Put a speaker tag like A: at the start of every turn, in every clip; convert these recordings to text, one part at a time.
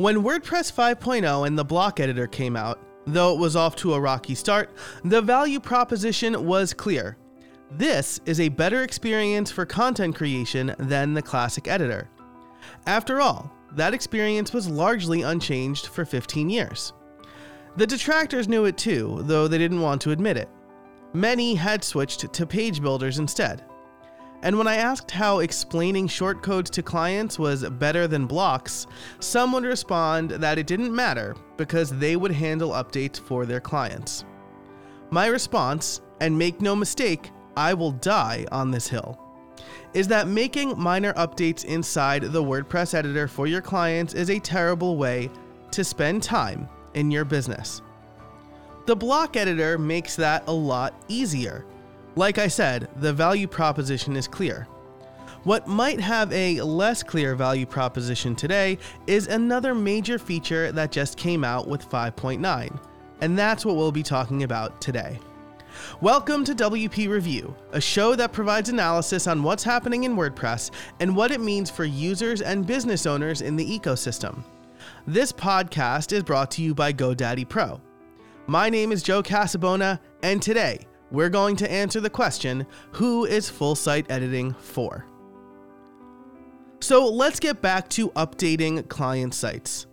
A: When WordPress 5.0 and the block editor came out, though it was off to a rocky start, the value proposition was clear. This is a better experience for content creation than the classic editor. After all, that experience was largely unchanged for 15 years. The detractors knew it too, though they didn't want to admit it. Many had switched to page builders instead. And when I asked how explaining shortcodes to clients was better than blocks, some would respond that it didn't matter because they would handle updates for their clients. My response, and make no mistake, I will die on this hill, is that making minor updates inside the WordPress editor for your clients is a terrible way to spend time in your business. The block editor makes that a lot easier. Like I said, the value proposition is clear. What might have a less clear value proposition today is another major feature that just came out with 5.9, and that's what we'll be talking about today. Welcome to WP Review, a show that provides analysis on what's happening in WordPress and what it means for users and business owners in the ecosystem. This podcast is brought to you by GoDaddy Pro. My name is Joe Casabona, and today we're going to answer the question who is full site editing for? So let's get back to updating client sites.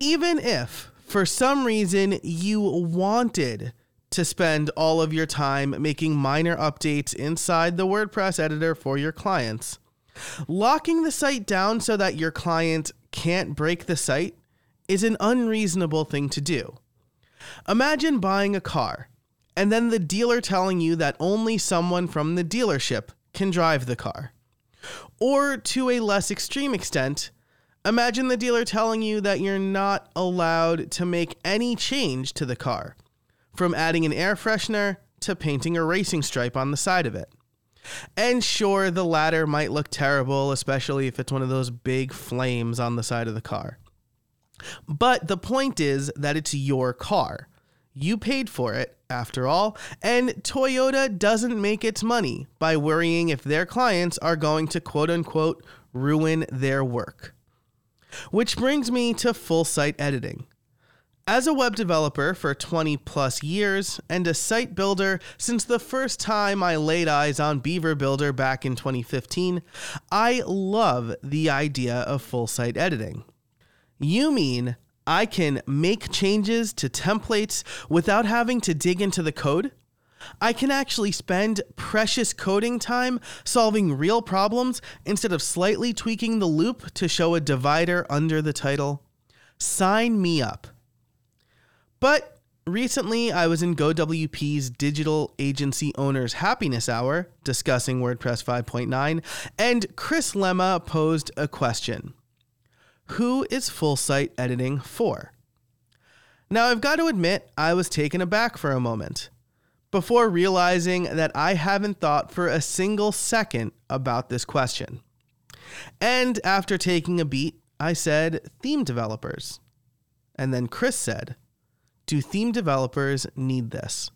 A: Even if, for some reason, you wanted to spend all of your time making minor updates inside the WordPress editor for your clients, locking the site down so that your client can't break the site is an unreasonable thing to do. Imagine buying a car and then the dealer telling you that only someone from the dealership can drive the car. Or to a less extreme extent, imagine the dealer telling you that you're not allowed to make any change to the car, from adding an air freshener to painting a racing stripe on the side of it. And sure, the latter might look terrible, especially if it's one of those big flames on the side of the car. But the point is that it's your car. You paid for it, after all, and Toyota doesn't make its money by worrying if their clients are going to quote unquote ruin their work. Which brings me to full site editing. As a web developer for 20 plus years and a site builder since the first time I laid eyes on Beaver Builder back in 2015, I love the idea of full site editing. You mean I can make changes to templates without having to dig into the code? I can actually spend precious coding time solving real problems instead of slightly tweaking the loop to show a divider under the title. Sign me up. But recently, I was in GoWP's Digital Agency Owners Happiness Hour discussing WordPress 5.9, and Chris Lema posed a question who is full site editing for? Now, I've got to admit, I was taken aback for a moment before realizing that I haven't thought for a single second about this question. And after taking a beat, I said, theme developers. And then Chris said, do theme developers need this?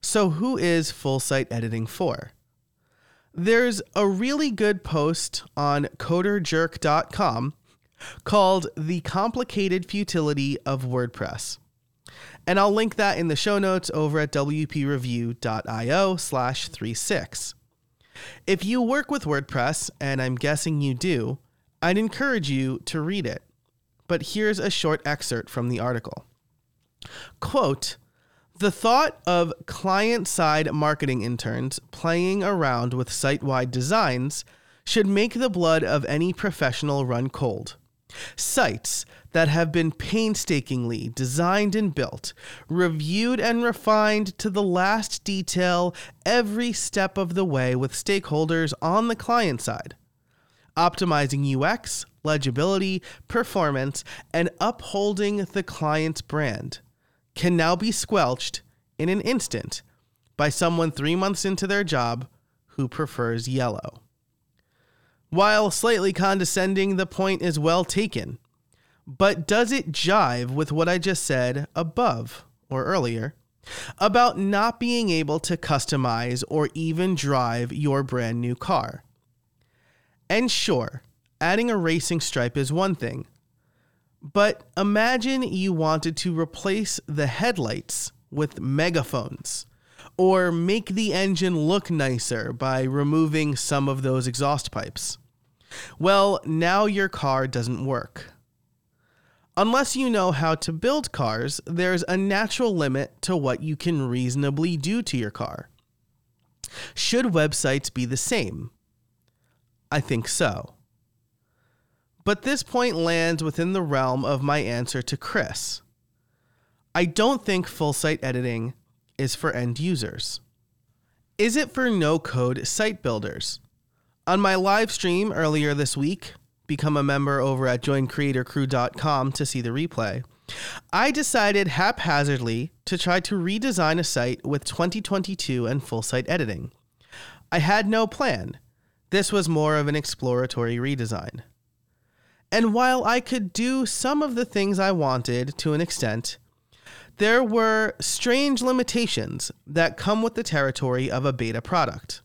A: So, who is full site editing for? There's a really good post on coderjerk.com called The Complicated Futility of WordPress. And I'll link that in the show notes over at wpreview.io slash 36. If you work with WordPress, and I'm guessing you do, I'd encourage you to read it. But here's a short excerpt from the article. Quote, the thought of client side marketing interns playing around with site wide designs should make the blood of any professional run cold. Sites that have been painstakingly designed and built, reviewed and refined to the last detail every step of the way with stakeholders on the client side, optimizing UX, legibility, performance, and upholding the client's brand can now be squelched in an instant by someone three months into their job who prefers yellow. While slightly condescending, the point is well taken. But does it jive with what I just said above or earlier about not being able to customize or even drive your brand new car? And sure, adding a racing stripe is one thing, But imagine you wanted to replace the headlights with megaphones or make the engine look nicer by removing some of those exhaust pipes. Well, now your car doesn't work. Unless you know how to build cars, there's a natural limit to what you can reasonably do to your car. Should websites be the same? I think so. But this point lands within the realm of my answer to Chris. I don't think full site editing is for end users. Is it for no code site builders? On my live stream earlier this week, become a member over at joincreatorcrew.com to see the replay. I decided haphazardly to try to redesign a site with 2022 and full site editing. I had no plan. This was more of an exploratory redesign. And while I could do some of the things I wanted to an extent, there were strange limitations that come with the territory of a beta product.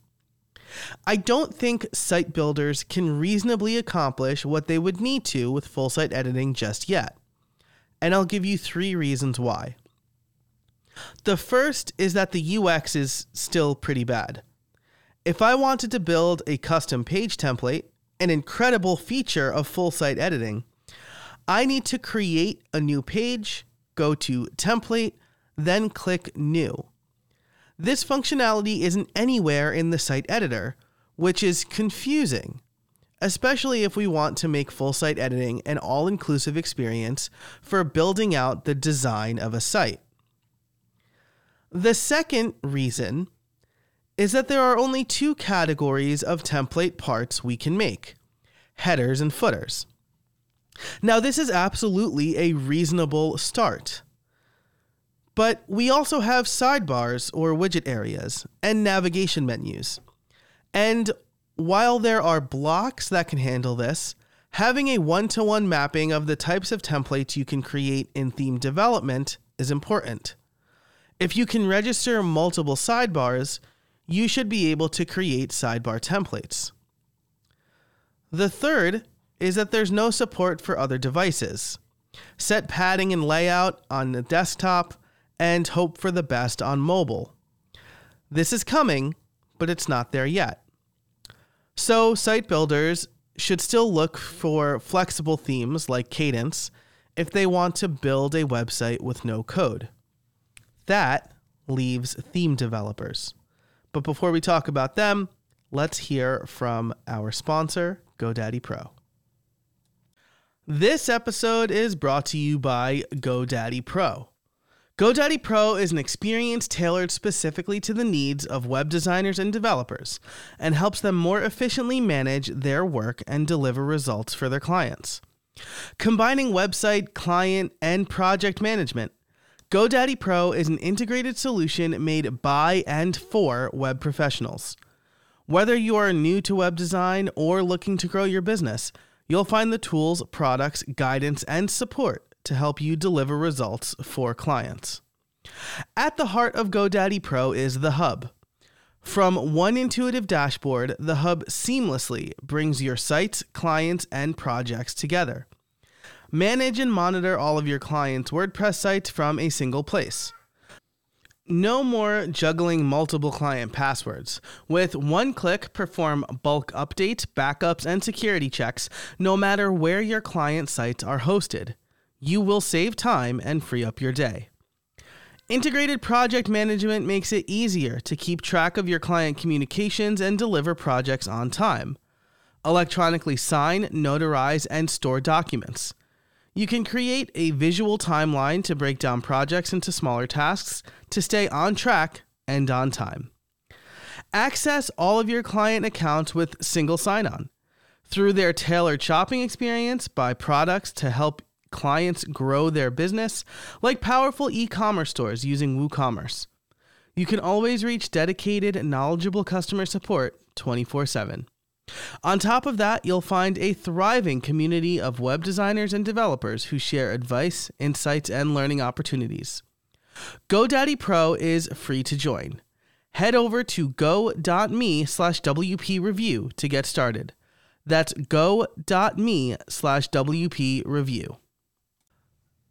A: I don't think site builders can reasonably accomplish what they would need to with full site editing just yet. And I'll give you three reasons why. The first is that the UX is still pretty bad. If I wanted to build a custom page template, an incredible feature of full site editing, I need to create a new page, go to Template, then click New. This functionality isn't anywhere in the site editor, which is confusing, especially if we want to make full site editing an all inclusive experience for building out the design of a site. The second reason is that there are only two categories of template parts we can make headers and footers. Now, this is absolutely a reasonable start. But we also have sidebars or widget areas and navigation menus. And while there are blocks that can handle this, having a one to one mapping of the types of templates you can create in theme development is important. If you can register multiple sidebars, you should be able to create sidebar templates. The third is that there's no support for other devices. Set padding and layout on the desktop and hope for the best on mobile. This is coming, but it's not there yet. So, site builders should still look for flexible themes like Kadence if they want to build a website with no code. That leaves theme developers. But before we talk about them, let's hear from our sponsor, GoDaddy Pro. This episode is brought to you by GoDaddy Pro. GoDaddy Pro is an experience tailored specifically to the needs of web designers and developers and helps them more efficiently manage their work and deliver results for their clients. Combining website, client, and project management, GoDaddy Pro is an integrated solution made by and for web professionals. Whether you are new to web design or looking to grow your business, you'll find the tools, products, guidance, and support to help you deliver results for clients. At the heart of GoDaddy Pro is the Hub. From one intuitive dashboard, the Hub seamlessly brings your sites, clients, and projects together. Manage and monitor all of your clients' WordPress sites from a single place. No more juggling multiple client passwords. With one click, perform bulk updates, backups, and security checks no matter where your client sites are hosted you will save time and free up your day. Integrated project management makes it easier to keep track of your client communications and deliver projects on time. Electronically sign, notarize, and store documents. You can create a visual timeline to break down projects into smaller tasks to stay on track and on time. Access all of your client accounts with single sign on. Through their tailored shopping experience, buy products to help clients grow their business, like powerful e commerce stores using WooCommerce. You can always reach dedicated, knowledgeable customer support 24 7. On top of that, you'll find a thriving community of web designers and developers who share advice, insights, and learning opportunities. GoDaddy Pro is free to join. Head over to go.me slash WP review to get started. That's go.me slash WP review.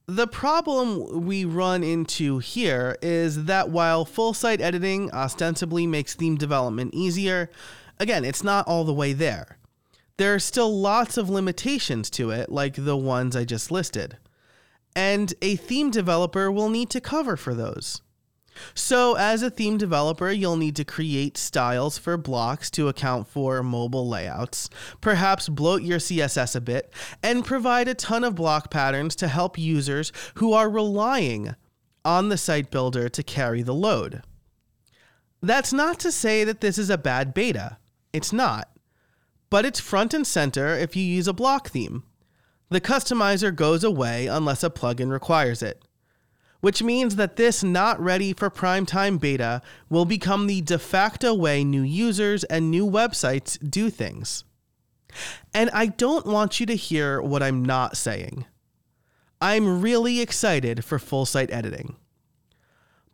A: The problem we run into here is that while full site editing ostensibly makes theme development easier, again, it's not all the way there. There are still lots of limitations to it, like the ones I just listed. And a theme developer will need to cover for those. So, as a theme developer, you'll need to create styles for blocks to account for mobile layouts, perhaps bloat your CSS a bit, and provide a ton of block patterns to help users who are relying on the site builder to carry the load. That's not to say that this is a bad beta, it's not. But it's front and center if you use a block theme. The customizer goes away unless a plugin requires it which means that this not ready for primetime beta will become the de facto way new users and new websites do things. And I don't want you to hear what I'm not saying. I'm really excited for full site editing.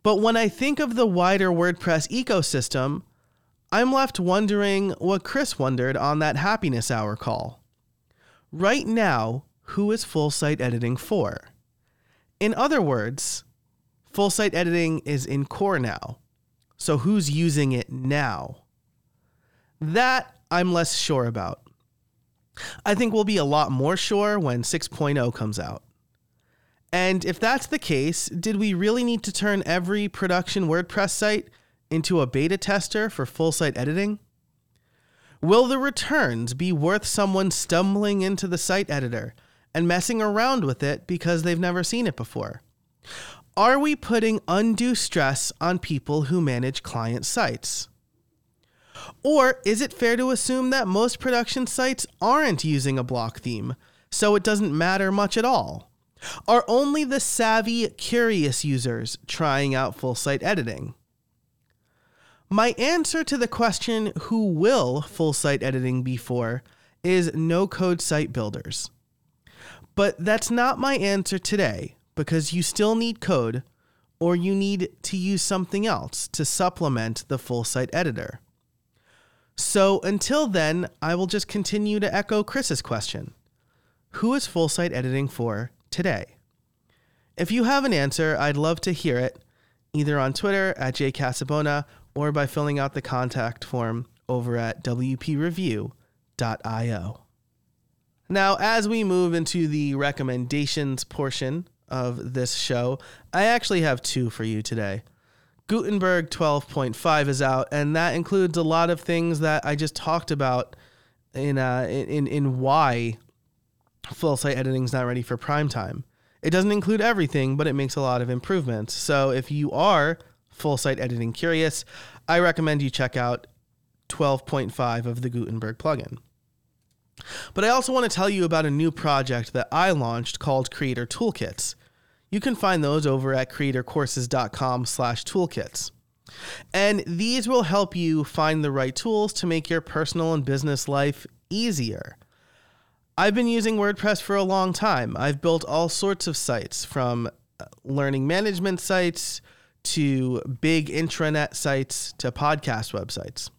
A: But when I think of the wider WordPress ecosystem, I'm left wondering what Chris wondered on that happiness hour call. Right now, who is full site editing for? In other words, full site editing is in core now. So who's using it now? That I'm less sure about. I think we'll be a lot more sure when 6.0 comes out. And if that's the case, did we really need to turn every production WordPress site into a beta tester for full site editing? Will the returns be worth someone stumbling into the site editor and messing around with it because they've never seen it before? Are we putting undue stress on people who manage client sites? Or is it fair to assume that most production sites aren't using a block theme, so it doesn't matter much at all? Are only the savvy, curious users trying out full site editing? My answer to the question, who will full site editing be for, is no code site builders. But that's not my answer today because you still need code or you need to use something else to supplement the full site editor. So until then, I will just continue to echo Chris's question Who is full site editing for today? If you have an answer, I'd love to hear it either on Twitter at jcasabona or by filling out the contact form over at wpreview.io. Now, as we move into the recommendations portion of this show, I actually have two for you today. Gutenberg 12.5 is out, and that includes a lot of things that I just talked about in uh, in in why full site editing is not ready for prime time. It doesn't include everything, but it makes a lot of improvements. So if you are full site editing curious, I recommend you check out 12.5 of the Gutenberg plugin. But I also want to tell you about a new project that I launched called Creator Toolkits. You can find those over at creatorcourses.com/toolkits. And these will help you find the right tools to make your personal and business life easier. I've been using WordPress for a long time. I've built all sorts of sites from uh, learning management sites to big intranet sites to podcast websites.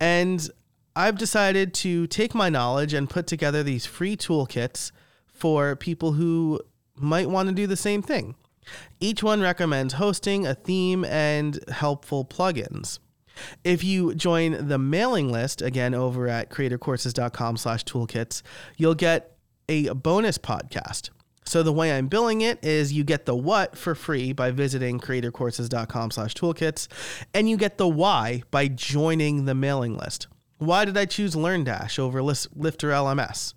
A: And I've decided to take my knowledge and put together these free toolkits for people who might want to do the same thing. Each one recommends hosting, a theme, and helpful plugins. If you join the mailing list, again over at creatorcourses.com slash toolkits, you'll get a bonus podcast. So the way I'm billing it is you get the what for free by visiting creatorcourses.com slash toolkits, and you get the why by joining the mailing list. Why did I choose LearnDash over Lifter LMS?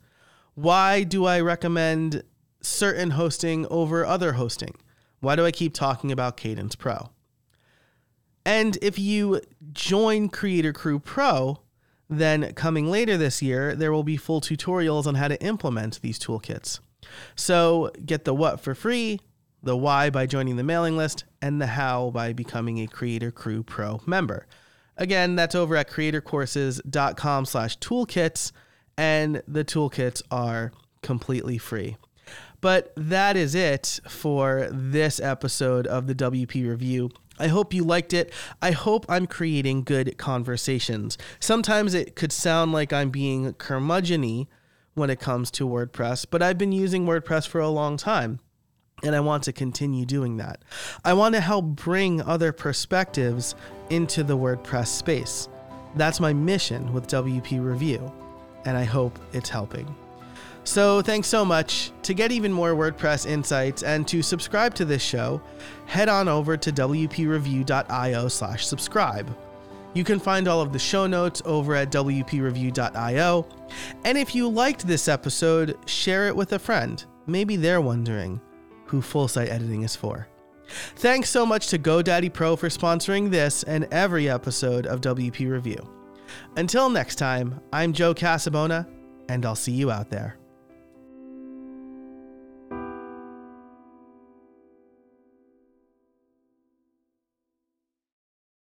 A: Why do I recommend certain hosting over other hosting? Why do I keep talking about Kadence Pro? And if you join Creator Crew Pro, then coming later this year, there will be full tutorials on how to implement these toolkits. So get the what for free, the why by joining the mailing list, and the how by becoming a Creator Crew Pro member. Again, that's over at creatorcourses.com slash toolkits, and the toolkits are completely free. But that is it for this episode of the WP Review. I hope you liked it. I hope I'm creating good conversations. Sometimes it could sound like I'm being curmudgeony when it comes to WordPress, but I've been using WordPress for a long time. And I want to continue doing that. I want to help bring other perspectives into the WordPress space. That's my mission with WP Review, and I hope it's helping. So, thanks so much. To get even more WordPress insights and to subscribe to this show, head on over to wpreview.io/subscribe. You can find all of the show notes over at wpreview.io. And if you liked this episode, share it with a friend. Maybe they're wondering who full site editing is for. Thanks so much to GoDaddy Pro for sponsoring this and every episode of WP Review. Until next time, I'm Joe Casabona, and I'll see you out there.